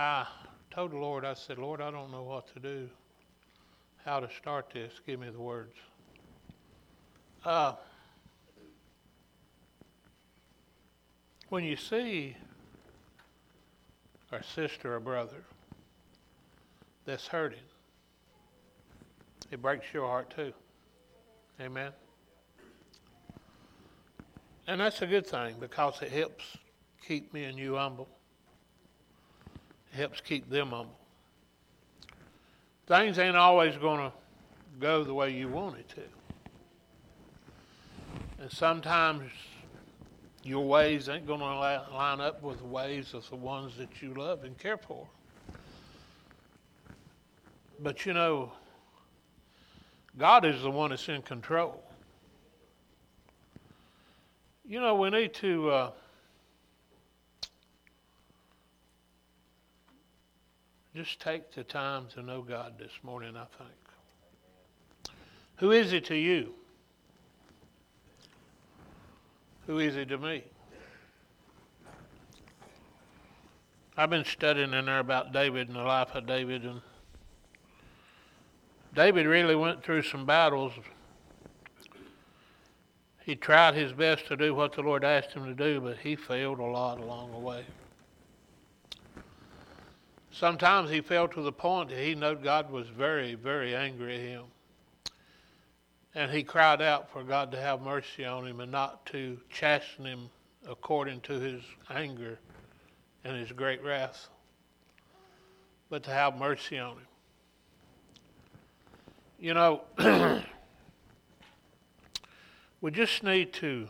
I told the Lord, I said, Lord, I don't know what to do, how to start this. Give me the words. Uh, when you see a sister or brother that's hurting, it breaks your heart too. Amen. And that's a good thing because it helps keep me and you humble. Helps keep them humble. Things ain't always going to go the way you want it to. And sometimes your ways ain't going to line up with the ways of the ones that you love and care for. But you know, God is the one that's in control. You know, we need to uh, just take the time to know God this morning, I think. Who is He to you? Who is He to me? I've been studying in there about David and the life of David, and David really went through some battles. He tried his best to do what the Lord asked him to do, but he failed a lot along the way. Sometimes he fell to the point that he knew God was very, very angry at him. And he cried out for God to have mercy on him and not to chasten him according to his anger and his great wrath, but to have mercy on him. You know, we just need to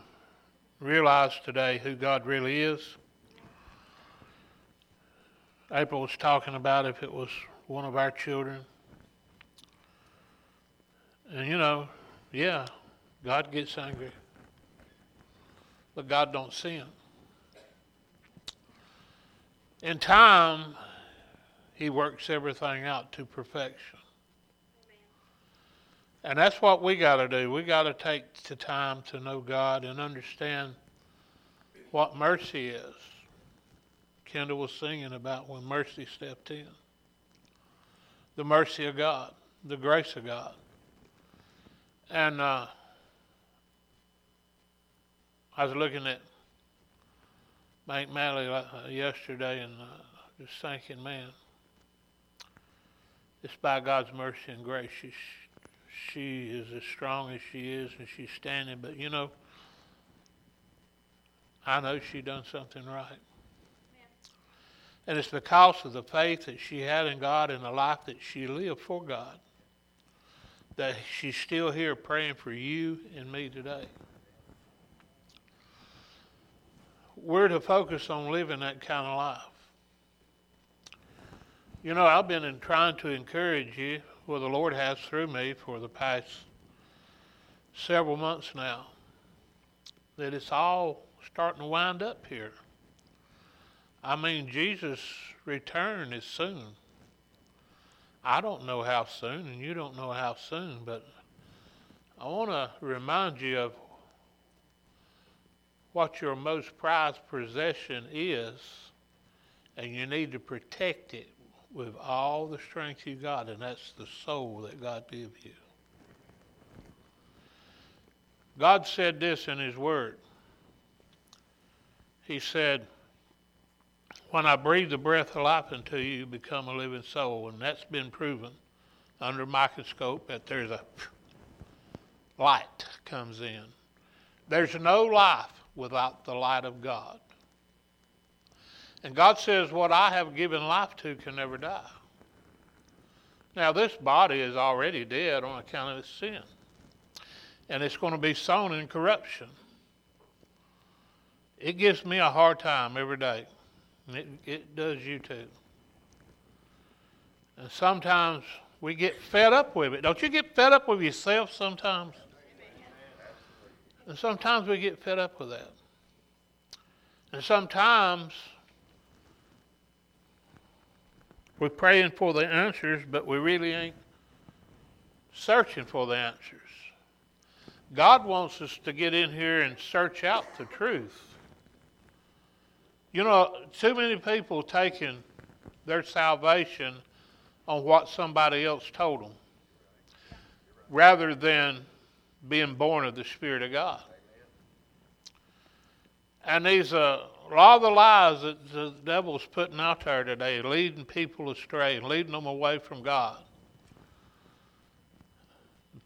realize today who God really is April was talking about if it was one of our children. And you know, yeah, God gets angry. But God don't sin. In time, he works everything out to perfection. And that's what we got to do. We got to take the time to know God and understand what mercy is. Kendall was singing about when mercy stepped in. The mercy of God, the grace of God. And uh, I was looking at Mike Malley uh, yesterday and uh, just thinking, man, it's by God's mercy and grace. She, she is as strong as she is and she's standing. But you know, I know she done something right. And it's because of the faith that she had in God and the life that she lived for God that she's still here praying for you and me today. We're to focus on living that kind of life. You know, I've been trying to encourage you, well, the Lord has through me for the past several months now, that it's all starting to wind up here. I mean, Jesus' return is soon. I don't know how soon, and you don't know how soon, but I want to remind you of what your most prized possession is, and you need to protect it with all the strength you got, and that's the soul that God gave you. God said this in His Word. He said, when I breathe the breath of life into you, you become a living soul. And that's been proven under microscope that there's a light comes in. There's no life without the light of God. And God says, What I have given life to can never die. Now, this body is already dead on account of its sin. And it's going to be sown in corruption. It gives me a hard time every day. It, it does you too. And sometimes we get fed up with it. Don't you get fed up with yourself sometimes? And sometimes we get fed up with that. And sometimes we're praying for the answers, but we really ain't searching for the answers. God wants us to get in here and search out the truth. You know, too many people taking their salvation on what somebody else told them rather than being born of the Spirit of God. And these uh, a lot of the lies that the devil's putting out there today, leading people astray, leading them away from God.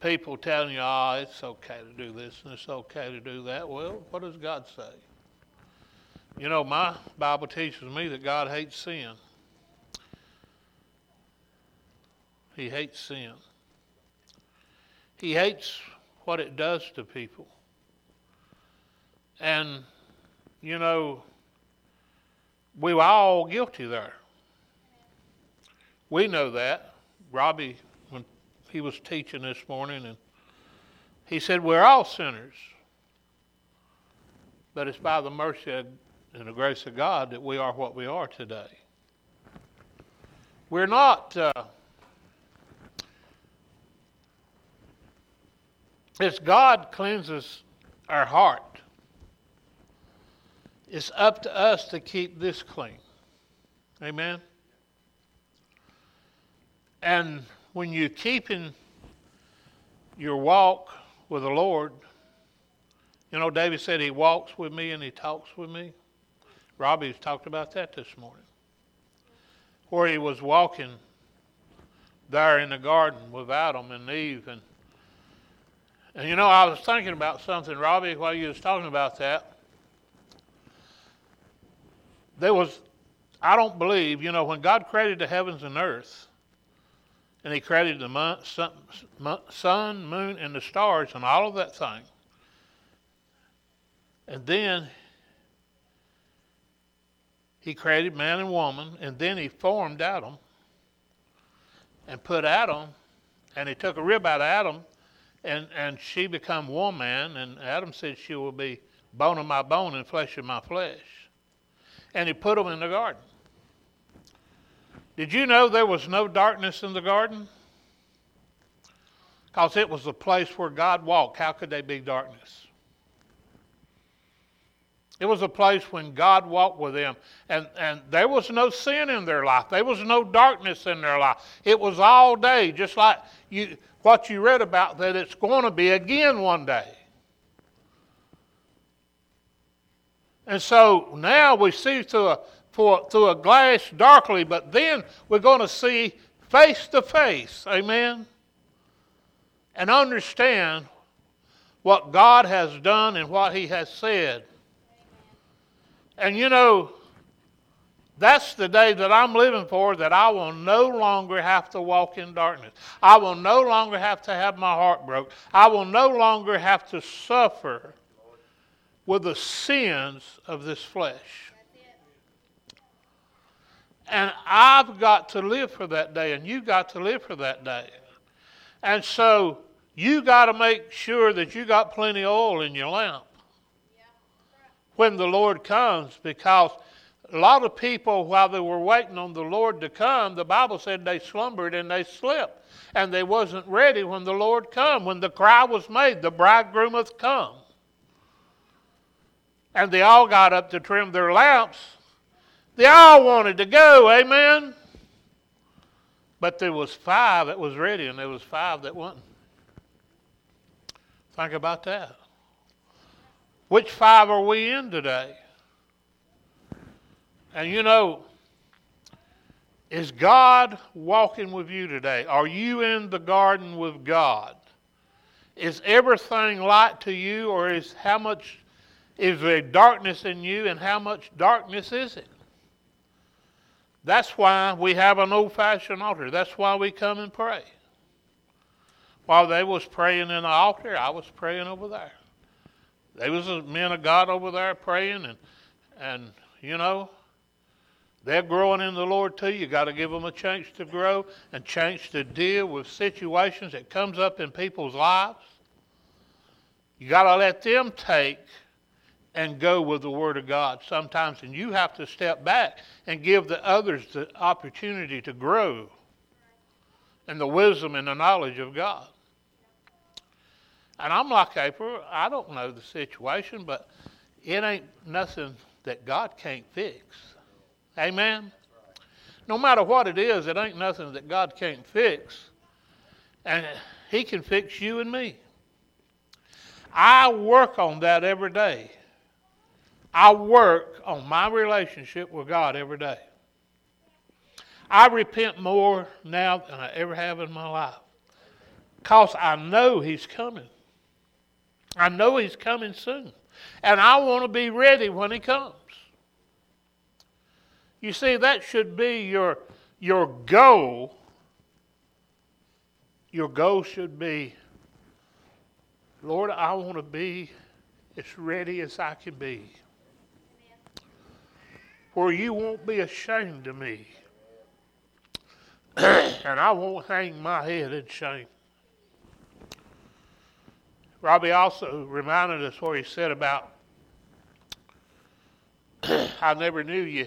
People telling you, oh, it's okay to do this and it's okay to do that. Well, what does God say? You know, my Bible teaches me that God hates sin. He hates sin. He hates what it does to people. And, you know, we were all guilty there. We know that. Robbie, when he was teaching this morning, and he said, We're all sinners. But it's by the mercy and the grace of God that we are what we are today. We're not. Uh, as God cleanses our heart, it's up to us to keep this clean. Amen? And when you're keeping your walk with the Lord, you know, David said he walks with me and he talks with me. Robbie's talked about that this morning. Where he was walking there in the garden with Adam and Eve. And, and you know, I was thinking about something, Robbie, while you was talking about that there was, I don't believe, you know, when God created the heavens and earth, and He created the sun, moon, and the stars, and all of that thing, and then He created man and woman, and then He formed Adam, and put Adam, and He took a rib out of Adam, and, and she become woman, and Adam said she will be bone of my bone and flesh of my flesh and he put them in the garden. Did you know there was no darkness in the garden? Because it was the place where God walked. How could there be darkness? It was a place when God walked with them. And, and there was no sin in their life. There was no darkness in their life. It was all day, just like you, what you read about that it's going to be again one day. And so now we see through a, for, through a glass darkly, but then we're going to see face to face. Amen? And understand what God has done and what He has said. And you know, that's the day that I'm living for, that I will no longer have to walk in darkness. I will no longer have to have my heart broke. I will no longer have to suffer with the sins of this flesh. And I've got to live for that day, and you've got to live for that day. And so you got to make sure that you got plenty of oil in your lamp when the Lord comes, because a lot of people, while they were waiting on the Lord to come, the Bible said they slumbered and they slept, and they wasn't ready when the Lord come. When the cry was made, the bridegroom hath come and they all got up to trim their lamps. They all wanted to go, amen. But there was five that was ready, and there was five that wasn't. Think about that. Which five are we in today? And you know, is God walking with you today? Are you in the garden with God? Is everything light to you, or is how much is there darkness in you, and how much darkness is it? That's why we have an old fashioned altar. That's why we come and pray. While they was praying in the altar, I was praying over there. There was a men of God over there praying, and and you know, they're growing in the Lord too. You got to give them a chance to grow and chance to deal with situations that comes up in people's lives. You got to let them take and go with the Word of God sometimes, and you have to step back and give the others the opportunity to grow and the wisdom and the knowledge of God. And I'm like April, I don't know the situation, but it ain't nothing that God can't fix. Amen? no matter what it is, it ain't nothing that God can't fix. And He can fix you and me. I work on that every day. I work on my relationship with God every day. I repent more now than I ever have in my life because I know He's coming. I know He's coming soon. And I want to be ready when He comes. You see, that should be your, your goal. Your goal should be Lord, I want to be as ready as I can be. Where you won't be ashamed of me. and I won't hang my head in shame. Robbie also reminded us what he said about, I never knew you.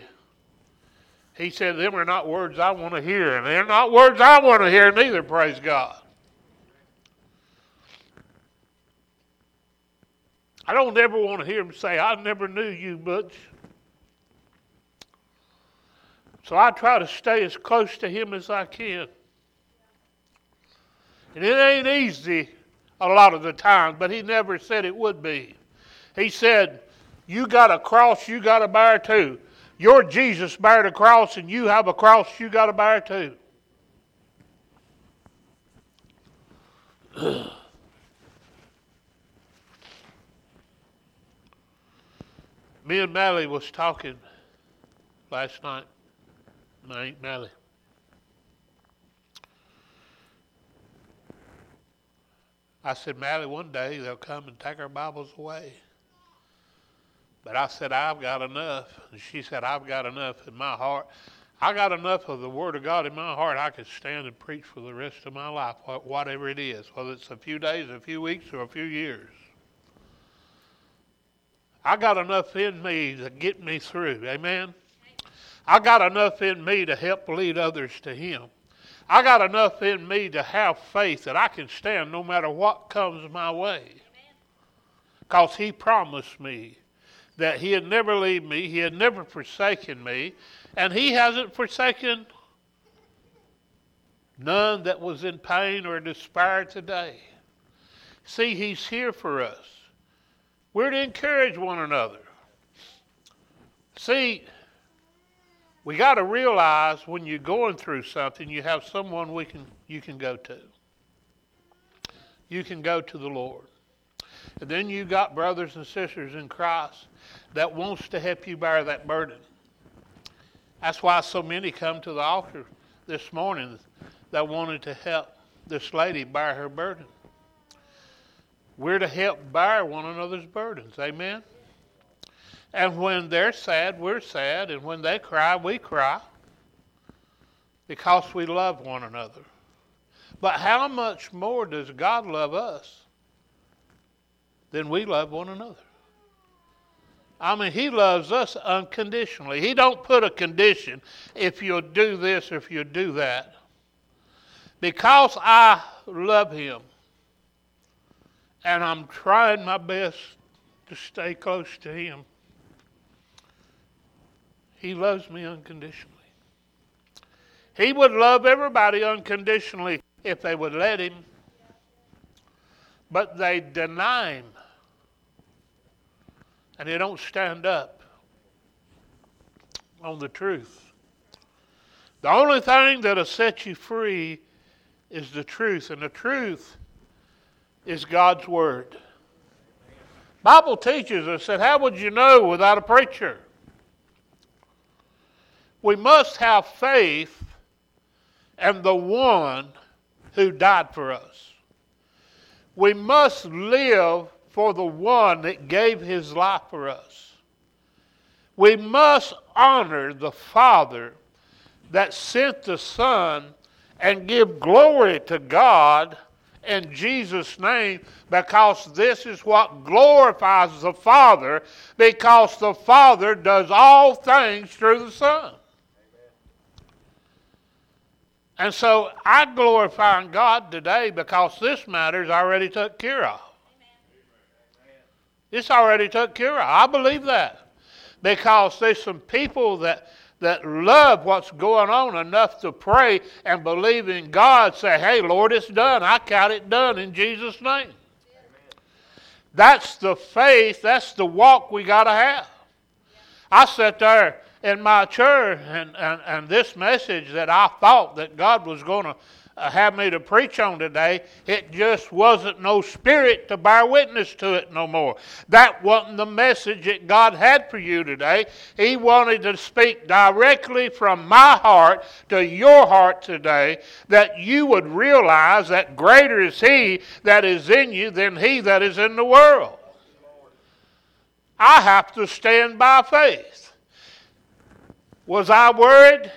He said, Them are not words I want to hear, and they're not words I want to hear neither, praise God. I don't ever want to hear him say, I never knew you, Butch. So I try to stay as close to him as I can. And it ain't easy a lot of the time, but he never said it would be. He said, You got a cross you got to bear too. Your Jesus bared a cross, and you have a cross you got to bear too. Me and Mally was talking last night. My Aunt Mally. I said, Mally, one day they'll come and take our Bibles away. But I said, I've got enough. And she said, I've got enough in my heart. I got enough of the Word of God in my heart. I could stand and preach for the rest of my life, whatever it is, whether it's a few days, a few weeks, or a few years. I got enough in me to get me through. Amen. I got enough in me to help lead others to Him. I got enough in me to have faith that I can stand no matter what comes my way. Because He promised me that He had never leave me, He had never forsaken me, and He hasn't forsaken none that was in pain or despair today. See, He's here for us. We're to encourage one another. See, we got to realize when you're going through something, you have someone we can you can go to. You can go to the Lord. And then you got brothers and sisters in Christ that wants to help you bear that burden. That's why so many come to the altar this morning that wanted to help this lady bear her burden. We're to help bear one another's burdens. Amen. And when they're sad, we're sad. And when they cry, we cry because we love one another. But how much more does God love us than we love one another? I mean, he loves us unconditionally. He don't put a condition if you'll do this or if you'll do that. Because I love him and I'm trying my best to stay close to him. He loves me unconditionally. He would love everybody unconditionally if they would let him, but they deny him and they don't stand up on the truth. The only thing that'll set you free is the truth, and the truth is God's Word. Bible teaches us that how would you know without a preacher? We must have faith in the one who died for us. We must live for the one that gave his life for us. We must honor the Father that sent the Son and give glory to God in Jesus' name because this is what glorifies the Father because the Father does all things through the Son. And so I glorify God today because this matter is already took care of. It's already took care of. I believe that. Because there's some people that that love what's going on enough to pray and believe in God, say, hey, Lord, it's done. I count it done in Jesus' name. That's the faith, that's the walk we got to have. I sat there in my chair and, and, and this message that I thought that God was going to uh, have me to preach on today, it just wasn't no spirit to bear witness to it no more. That wasn't the message that God had for you today. He wanted to speak directly from my heart to your heart today that you would realize that greater is He that is in you than He that is in the world. I have to stand by faith. Was I worried?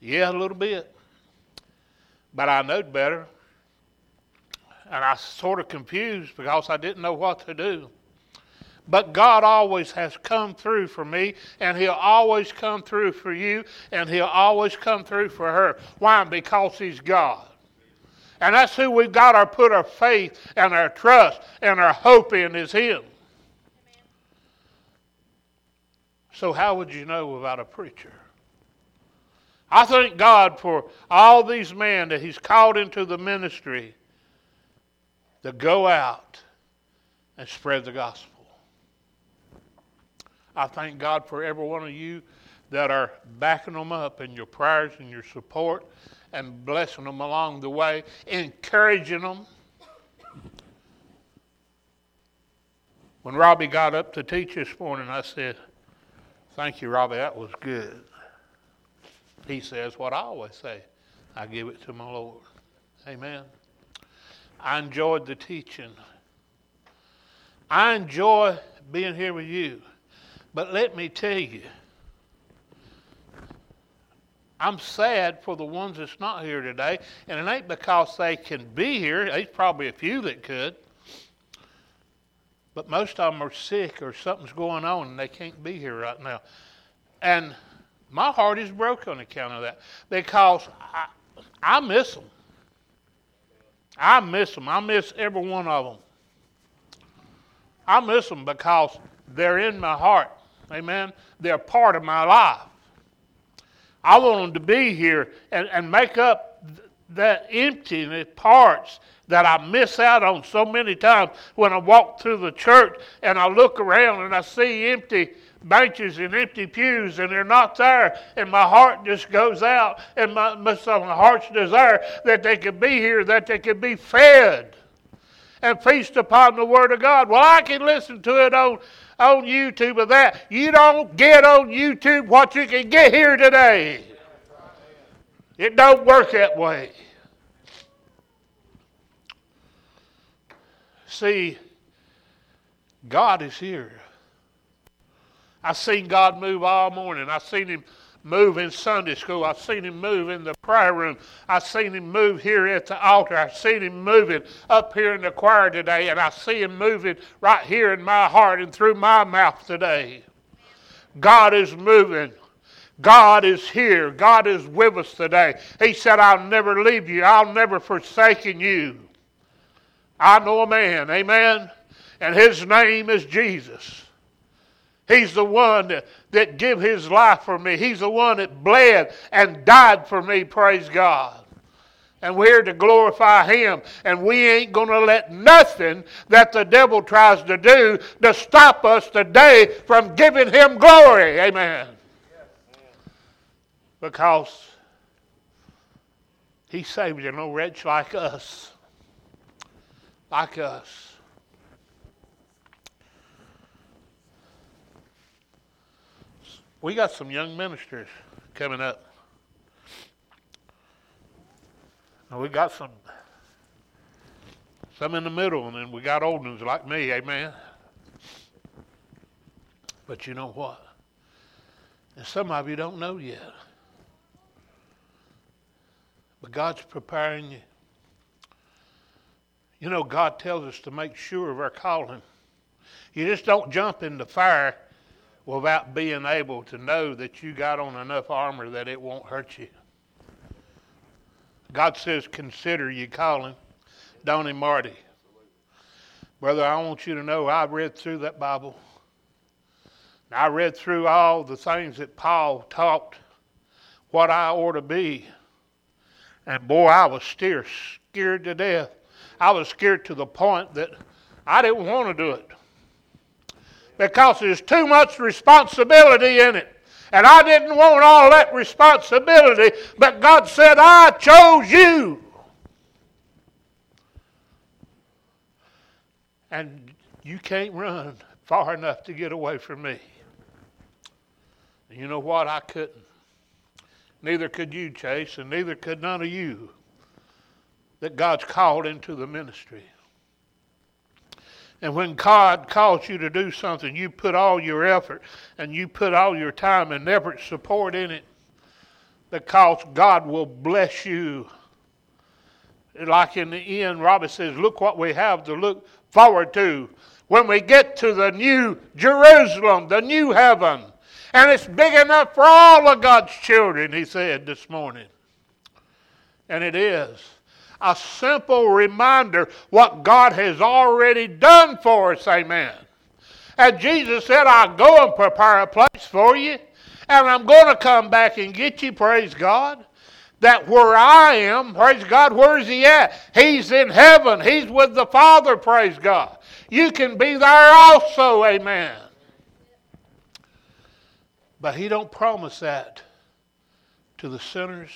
Yeah, a little bit. But I knowed better. And I sort of confused because I didn't know what to do. But God always has come through for me, and He'll always come through for you, and He'll always come through for her. Why? Because He's God. And that's who we've got to put our faith and our trust and our hope in is Him. So, how would you know about a preacher? I thank God for all these men that He's called into the ministry to go out and spread the gospel. I thank God for every one of you that are backing them up in your prayers and your support and blessing them along the way, encouraging them. When Robbie got up to teach this morning, I said, Thank you, Robbie, that was good. He says what I always say I give it to my Lord. Amen. I enjoyed the teaching. I enjoy being here with you. But let me tell you, I'm sad for the ones that's not here today, and it ain't because they can be here. There's probably a few that could. But most of them are sick or something's going on and they can't be here right now. And my heart is broken on account of that because I, I miss them. I miss them. I miss every one of them. I miss them because they're in my heart. Amen. They're part of my life. I want them to be here and, and make up that empty parts that I miss out on so many times when I walk through the church and I look around and I see empty benches and empty pews and they're not there and my heart just goes out and my, my, my heart's desire that they could be here that they could be fed and feast upon the word of god. Well i can listen to it on on youtube of that. You don't get on youtube what you can get here today. It don't work that way. See god is here I've seen God move all morning. I've seen Him move in Sunday school. I've seen Him move in the prayer room. I've seen Him move here at the altar. I've seen Him moving up here in the choir today. And I see Him moving right here in my heart and through my mouth today. God is moving. God is here. God is with us today. He said, I'll never leave you. I'll never forsaken you. I know a man, amen, and his name is Jesus. He's the one that, that gave his life for me. He's the one that bled and died for me, praise God. And we're here to glorify him. And we ain't going to let nothing that the devil tries to do to stop us today from giving him glory. Amen. Because he saved you, no wretch like us. Like us. We got some young ministers coming up. And we got some some in the middle, and then we got old ones like me, amen. But you know what? And some of you don't know yet. But God's preparing you. You know, God tells us to make sure of our calling. You just don't jump in the fire without being able to know that you got on enough armor that it won't hurt you. God says, consider you calling. Donnie Marty. Brother, I want you to know I read through that Bible. I read through all the things that Paul taught what I ought to be. And boy, I was still scared to death. I was scared to the point that I didn't want to do it because there's too much responsibility in it. And I didn't want all that responsibility, but God said, I chose you. And you can't run far enough to get away from me. And you know what? I couldn't. Neither could you, Chase, and neither could none of you that God's called into the ministry. And when God calls you to do something, you put all your effort and you put all your time and effort support in it because God will bless you. Like in the end, Robert says, Look what we have to look forward to when we get to the new Jerusalem, the new heaven. And it's big enough for all of God's children, he said this morning. And it is a simple reminder what God has already done for us. Amen. And Jesus said, I'll go and prepare a place for you, and I'm going to come back and get you, praise God. That where I am, praise God, where is He at? He's in heaven. He's with the Father, praise God. You can be there also, amen. But He don't promise that to the sinners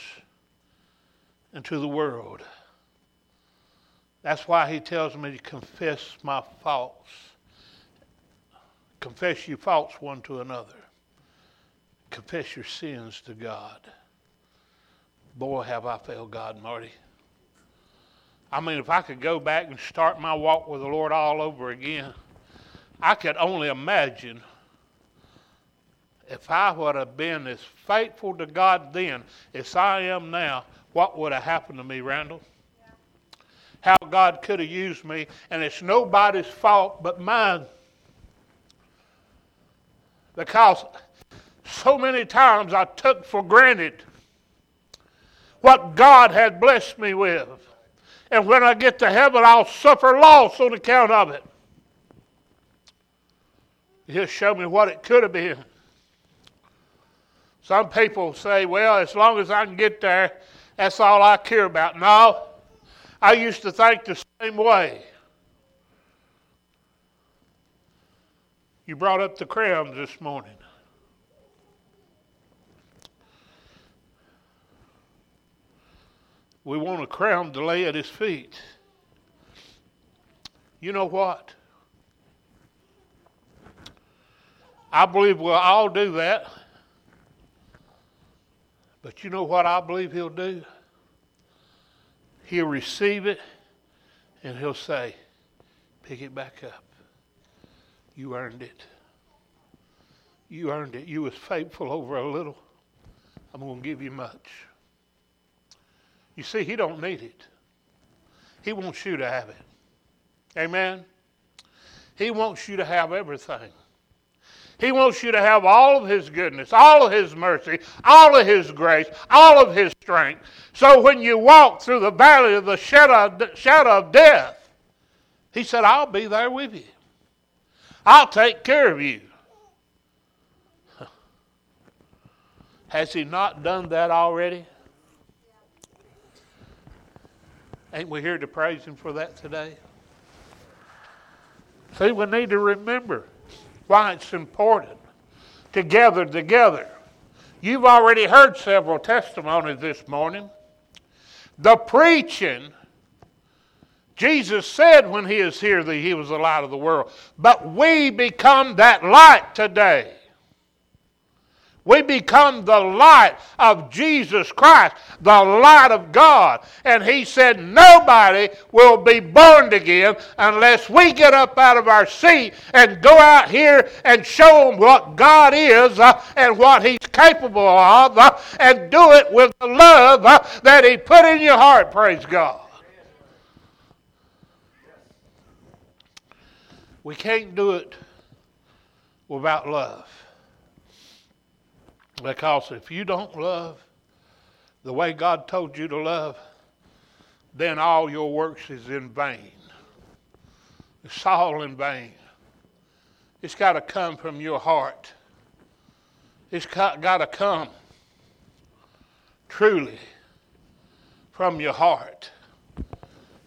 and to the world. That's why he tells me to confess my faults. Confess your faults one to another. Confess your sins to God. Boy, have I failed God, Marty. I mean, if I could go back and start my walk with the Lord all over again, I could only imagine if I would have been as faithful to God then as I am now, what would have happened to me, Randall? How God could have used me, and it's nobody's fault but mine. Because so many times I took for granted what God had blessed me with. And when I get to heaven, I'll suffer loss on account of it. He'll show me what it could have been. Some people say, well, as long as I can get there, that's all I care about. No, I used to think the same way. You brought up the crowns this morning. We want a crown to lay at his feet. You know what? I believe we'll all do that. But you know what I believe he'll do? He'll receive it and he'll say, Pick it back up. You earned it. You earned it. You was faithful over a little. I'm going to give you much. You see, he don't need it. He wants you to have it. Amen. He wants you to have everything. He wants you to have all of His goodness, all of His mercy, all of His grace, all of His strength. So when you walk through the valley of the shadow, of death, He said, I'll be there with you. I'll take care of you. Has He not done that already? Ain't we here to praise Him for that today? See, we need to remember why it's important to gather together. You've already heard several testimonies this morning. The preaching, Jesus said when he is here that he was the light of the world, but we become that light today. We become the light of Jesus Christ, the light of God. And he said, Nobody will be born again unless we get up out of our seat and go out here and show them what God is uh, and what he's capable of uh, and do it with the love uh, that he put in your heart. Praise God. We can't do it without love. Because if you don't love the way God told you to love, then all your works is in vain. It's all in vain. It's got to come from your heart. It's got, to come truly from your heart.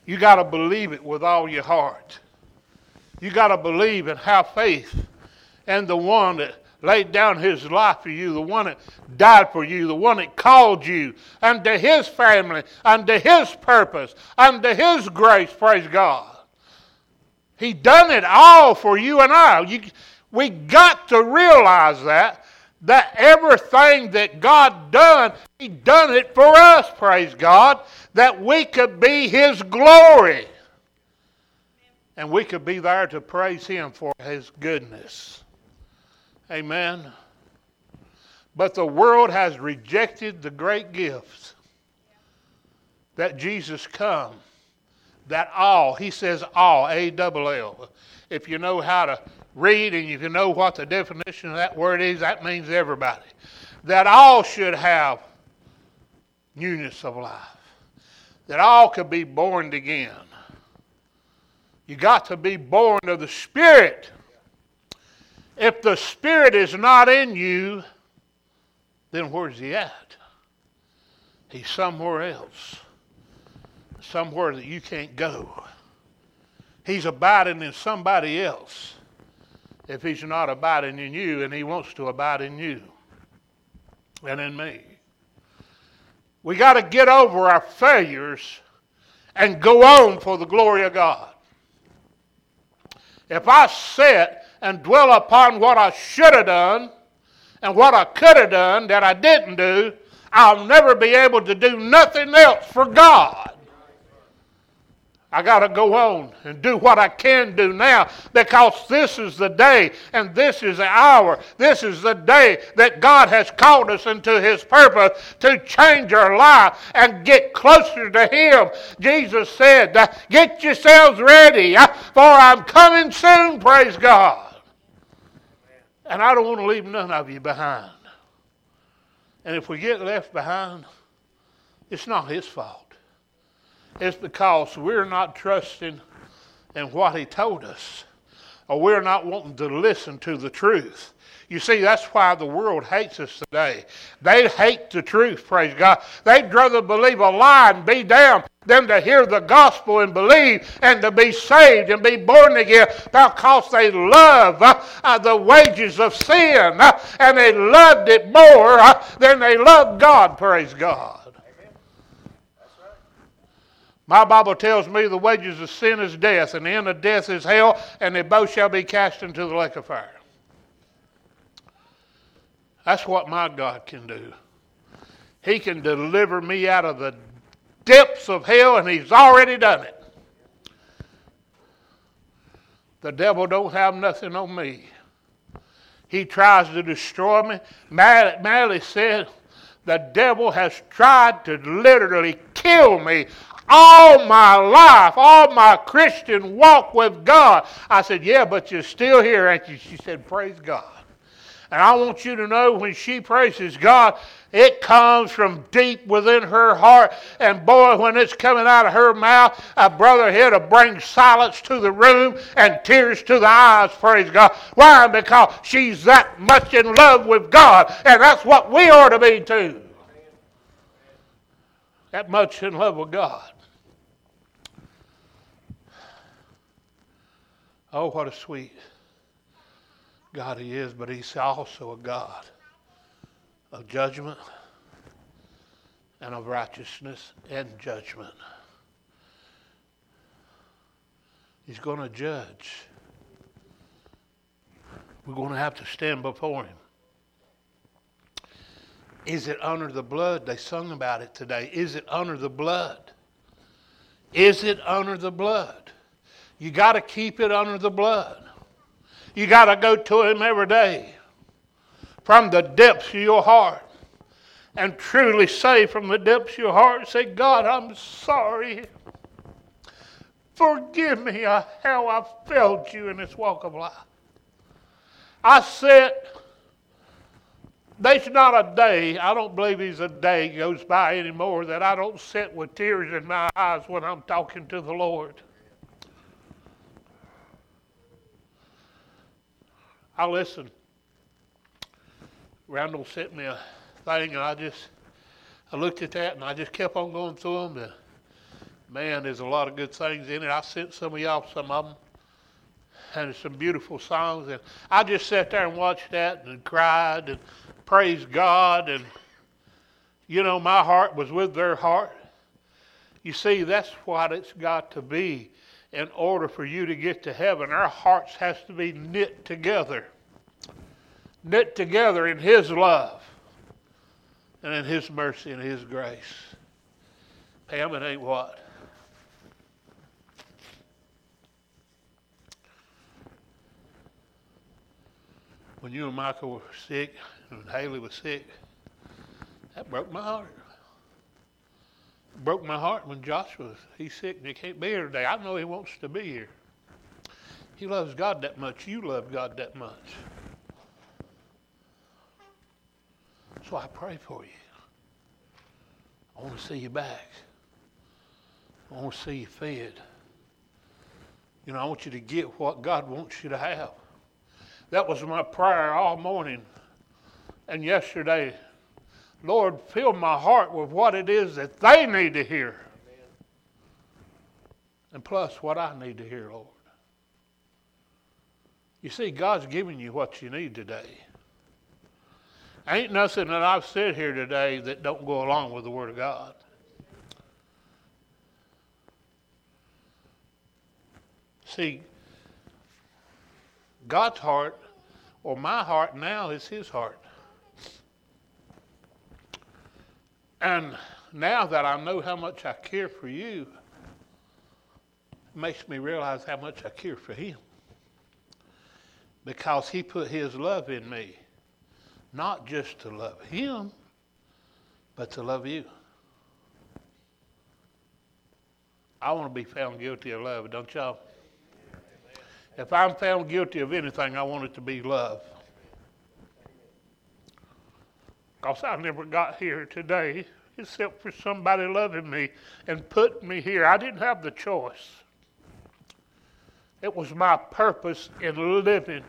You got to believe it with all your heart. You got to believe and have faith in the one that laid down his life for you, the one that died for you, the one that called you unto his family, unto his purpose, unto his grace, praise God. He done it all for you and I. You, we got to realize that that everything that God done, He done it for us, praise God, that we could be His glory. And we could be there to praise Him for His goodness. Amen. But the world has rejected the great gifts that Jesus come. That all, he says all, A double L. If you know how to read and if you know what the definition of that word is, that means everybody. That all should have newness of life. That all could be born again. You got to be born of the Spirit. If the Spirit is not in you, then where's he at? He's somewhere else, somewhere that you can't go. He's abiding in somebody else if he's not abiding in you, and he wants to abide in you and in me. We got to get over our failures and go on for the glory of God. If I sit and dwell upon what I should have done and what I could have done that I didn't do, I'll never be able to do nothing else for God. I got to go on and do what I can do now because this is the day and this is the hour. This is the day that God has called us into His purpose to change our life and get closer to Him. Jesus said, Get yourselves ready, uh, for I'm coming soon, praise God. And I don't want to leave none of you behind. And if we get left behind, it's not His fault. It's because we're not trusting in what He told us, or we're not wanting to listen to the truth. You see, that's why the world hates us today. They hate the truth, praise God. They'd rather believe a lie and be damned than to hear the gospel and believe and to be saved and be born again because they love uh, the wages of sin uh, and they loved it more uh, than they loved God, praise God. My Bible tells me the wages of sin is death, and the end of death is hell, and they both shall be cast into the lake of fire. That's what my God can do. He can deliver me out of the depths of hell, and He's already done it. The devil don't have nothing on me. He tries to destroy me. Mally said, the devil has tried to literally kill me all my life, all my Christian walk with God. I said, Yeah, but you're still here, ain't you? She said, Praise God. And I want you to know when she praises God, it comes from deep within her heart. And boy, when it's coming out of her mouth, a brother here to bring silence to the room and tears to the eyes, praise God. Why? Because she's that much in love with God. And that's what we ought to be too. That much in love with God. Oh, what a sweet God He is, but He's also a God of judgment and of righteousness and judgment. He's going to judge. We're going to have to stand before Him. Is it under the blood? They sung about it today. Is it under the blood? Is it under the blood? You got to keep it under the blood. You got to go to Him every day from the depths of your heart and truly say from the depths of your heart, say, God, I'm sorry. Forgive me how I failed you in this walk of life. I said, there's not a day, I don't believe there's a day goes by anymore that I don't sit with tears in my eyes when I'm talking to the Lord. I listened. Randall sent me a thing, and I just I looked at that and I just kept on going through them. And man, there's a lot of good things in it. I sent some of y'all some of them. And some beautiful songs. And I just sat there and watched that and cried and praised God. And, you know, my heart was with their heart. You see, that's what it's got to be in order for you to get to heaven. Our hearts has to be knit together. Knit together in His love and in His mercy and His grace. Pam, it ain't what? When you and Michael were sick, and Haley was sick, that broke my heart. Broke my heart when Joshua, he's sick and he can't be here today. I know he wants to be here. He loves God that much. You love God that much. So I pray for you. I want to see you back. I want to see you fed. You know, I want you to get what God wants you to have. That was my prayer all morning and yesterday. Lord, fill my heart with what it is that they need to hear. And plus, what I need to hear, Lord. You see, God's giving you what you need today. Ain't nothing that I've said here today that don't go along with the Word of God. See, God's heart, or my heart now, is His heart. And now that I know how much I care for you, it makes me realize how much I care for Him. Because He put His love in me not just to love Him, but to love you. I want to be found guilty of love, don't y'all? If I'm found guilty of anything, I want it to be love. Because I never got here today except for somebody loving me and putting me here. I didn't have the choice. It was my purpose in living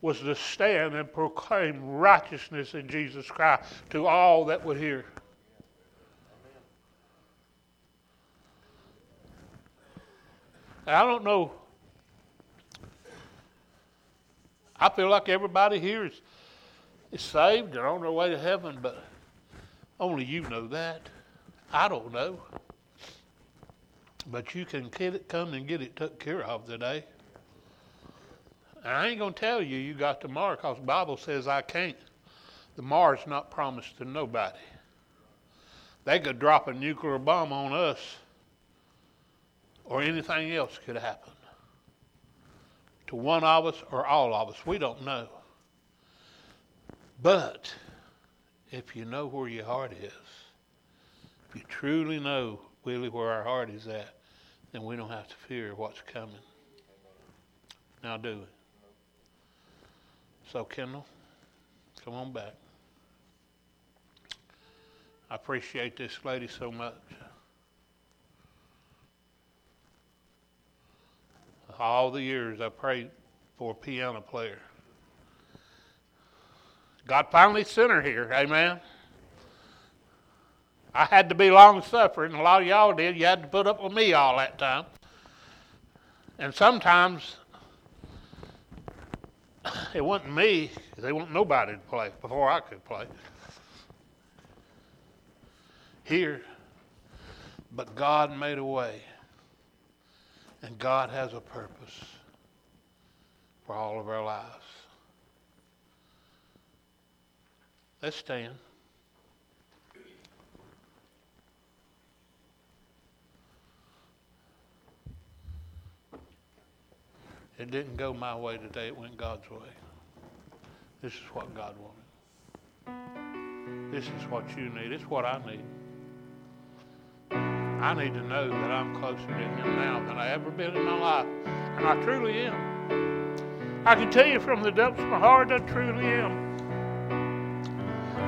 was to stand and proclaim righteousness in Jesus Christ to all that would hear. I don't know. I feel like everybody here is, is saved and on their way to heaven, but only you know that. I don't know. But you can get it, come and get it took care of today. I ain't going to tell you you got the mark because the Bible says I can't. The mark's not promised to nobody. They could drop a nuclear bomb on us or anything else could happen to one of us or all of us. We don't know. But if you know where your heart is, if you truly know really where our heart is at, then we don't have to fear what's coming. Now do it. So, Kendall, come on back. I appreciate this lady so much. All the years I prayed for a piano player. God finally sent her here, amen. I had to be long suffering. A lot of y'all did. You had to put up with me all that time. And sometimes it wasn't me. They want nobody to play before I could play. Here, but God made a way. And God has a purpose for all of our lives. Let's stand. It didn't go my way today, it went God's way. This is what God wanted. This is what you need. It's what I need. I need to know that I'm closer to Him now than I ever been in my life. And I truly am. I can tell you from the depths of my heart, I truly am.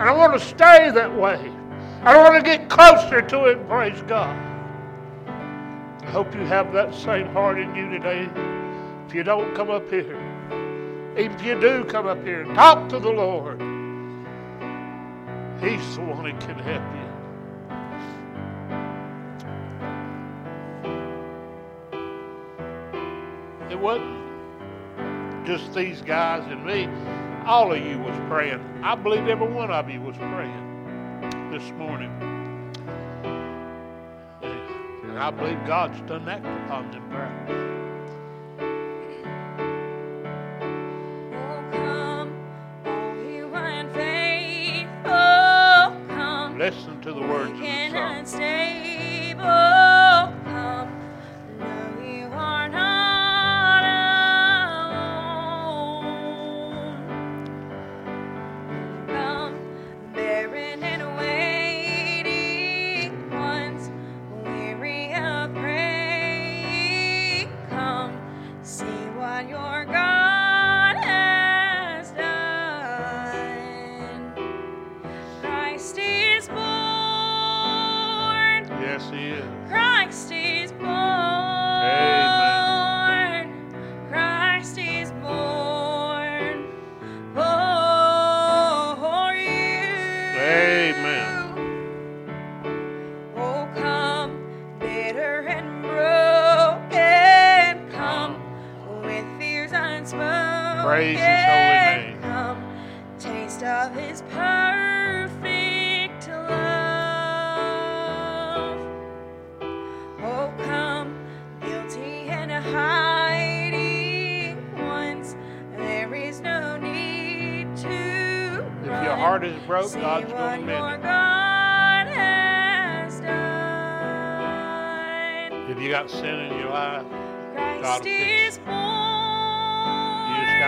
I want to stay that way. I want to get closer to Him, praise God. I hope you have that same heart in you today. If you don't, come up here. If you do, come up here. Talk to the Lord. He's the one that can help you. It wasn't just these guys and me. All of you was praying. I believe every one of you was praying this morning. And I believe God's done that upon them prayers. Listen to the words of the song.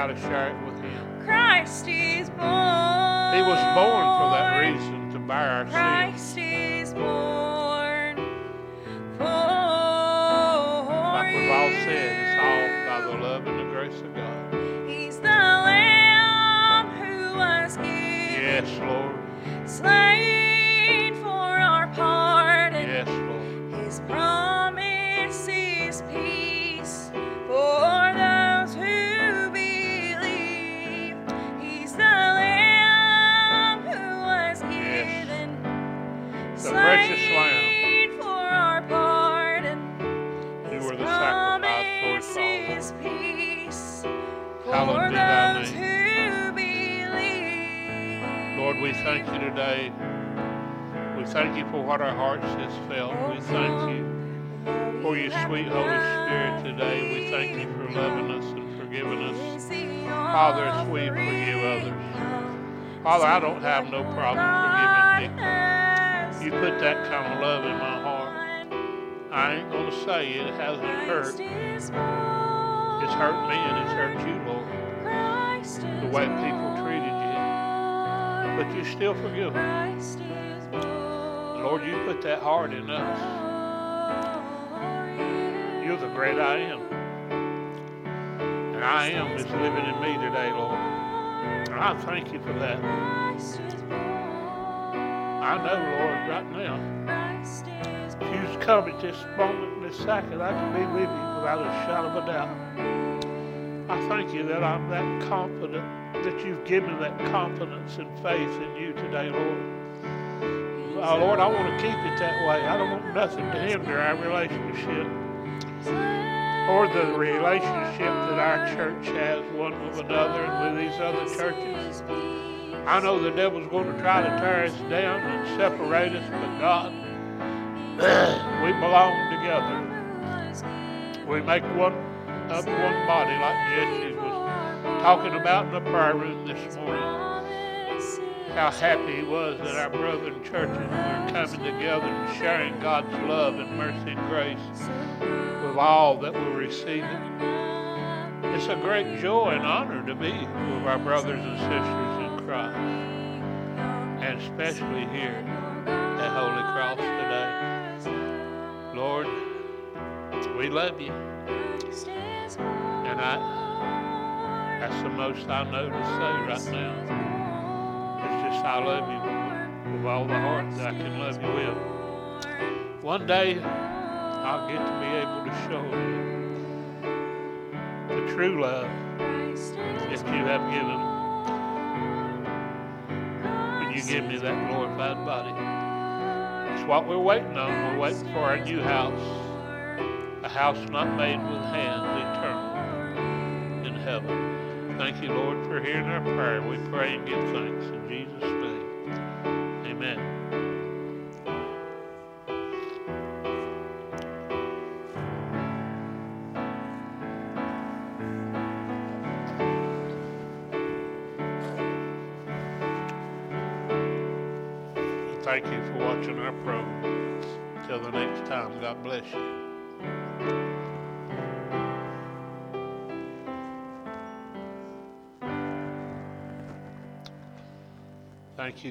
To share it with Him. Christ is born. He was born for that reason, to bear our Christ sins. is born for Like we've all said, it's all by the love and the grace of God. He's the Lamb who was given. Yes, Lord. slain we thank you today. We thank you for what our hearts has felt. We thank you for your sweet Holy Spirit today. We thank you for loving us and forgiving us. Father, as we forgive others. Father, I don't have no problem forgiving people. You put that kind of love in my heart. I ain't going to say it hasn't hurt. It's hurt me and it's hurt you, Lord, the way people you. But you still forgive them. Lord, you put that heart in us. You're the great I am. And I am is living in me today, Lord. And I thank you for that. I know, Lord, right now, if you'd come at this moment, this second, I can be with you without a shadow of a doubt. I thank you that I'm that confident, that you've given that confidence and faith in you today, Lord. Uh, Lord, I want to keep it that way. I don't want nothing to hinder our relationship or the relationship that our church has one with another and with these other churches. I know the devil's going to try to tear us down and separate us, but God, we belong together. We make one up one body like Jesse was talking about in the prayer room this morning. How happy he was that our brethren churches were coming together and sharing God's love and mercy and grace with all that we're receiving. It's a great joy and honor to be with our brothers and sisters in Christ, and especially here at Holy Cross today. Lord, we love you, and I, that's the most I know to say right now. It's just I love you with all the heart that I can love you with. One day, I'll get to be able to show you the true love that you have given when you give me that glorified body. It's what we're waiting on. We're waiting for our new house, house not made with hands, eternal. In heaven. Thank you, Lord, for hearing our prayer. We pray and give thanks in Jesus' name. Amen. Thank you for watching our program. Till the next time, God bless you. Thank you.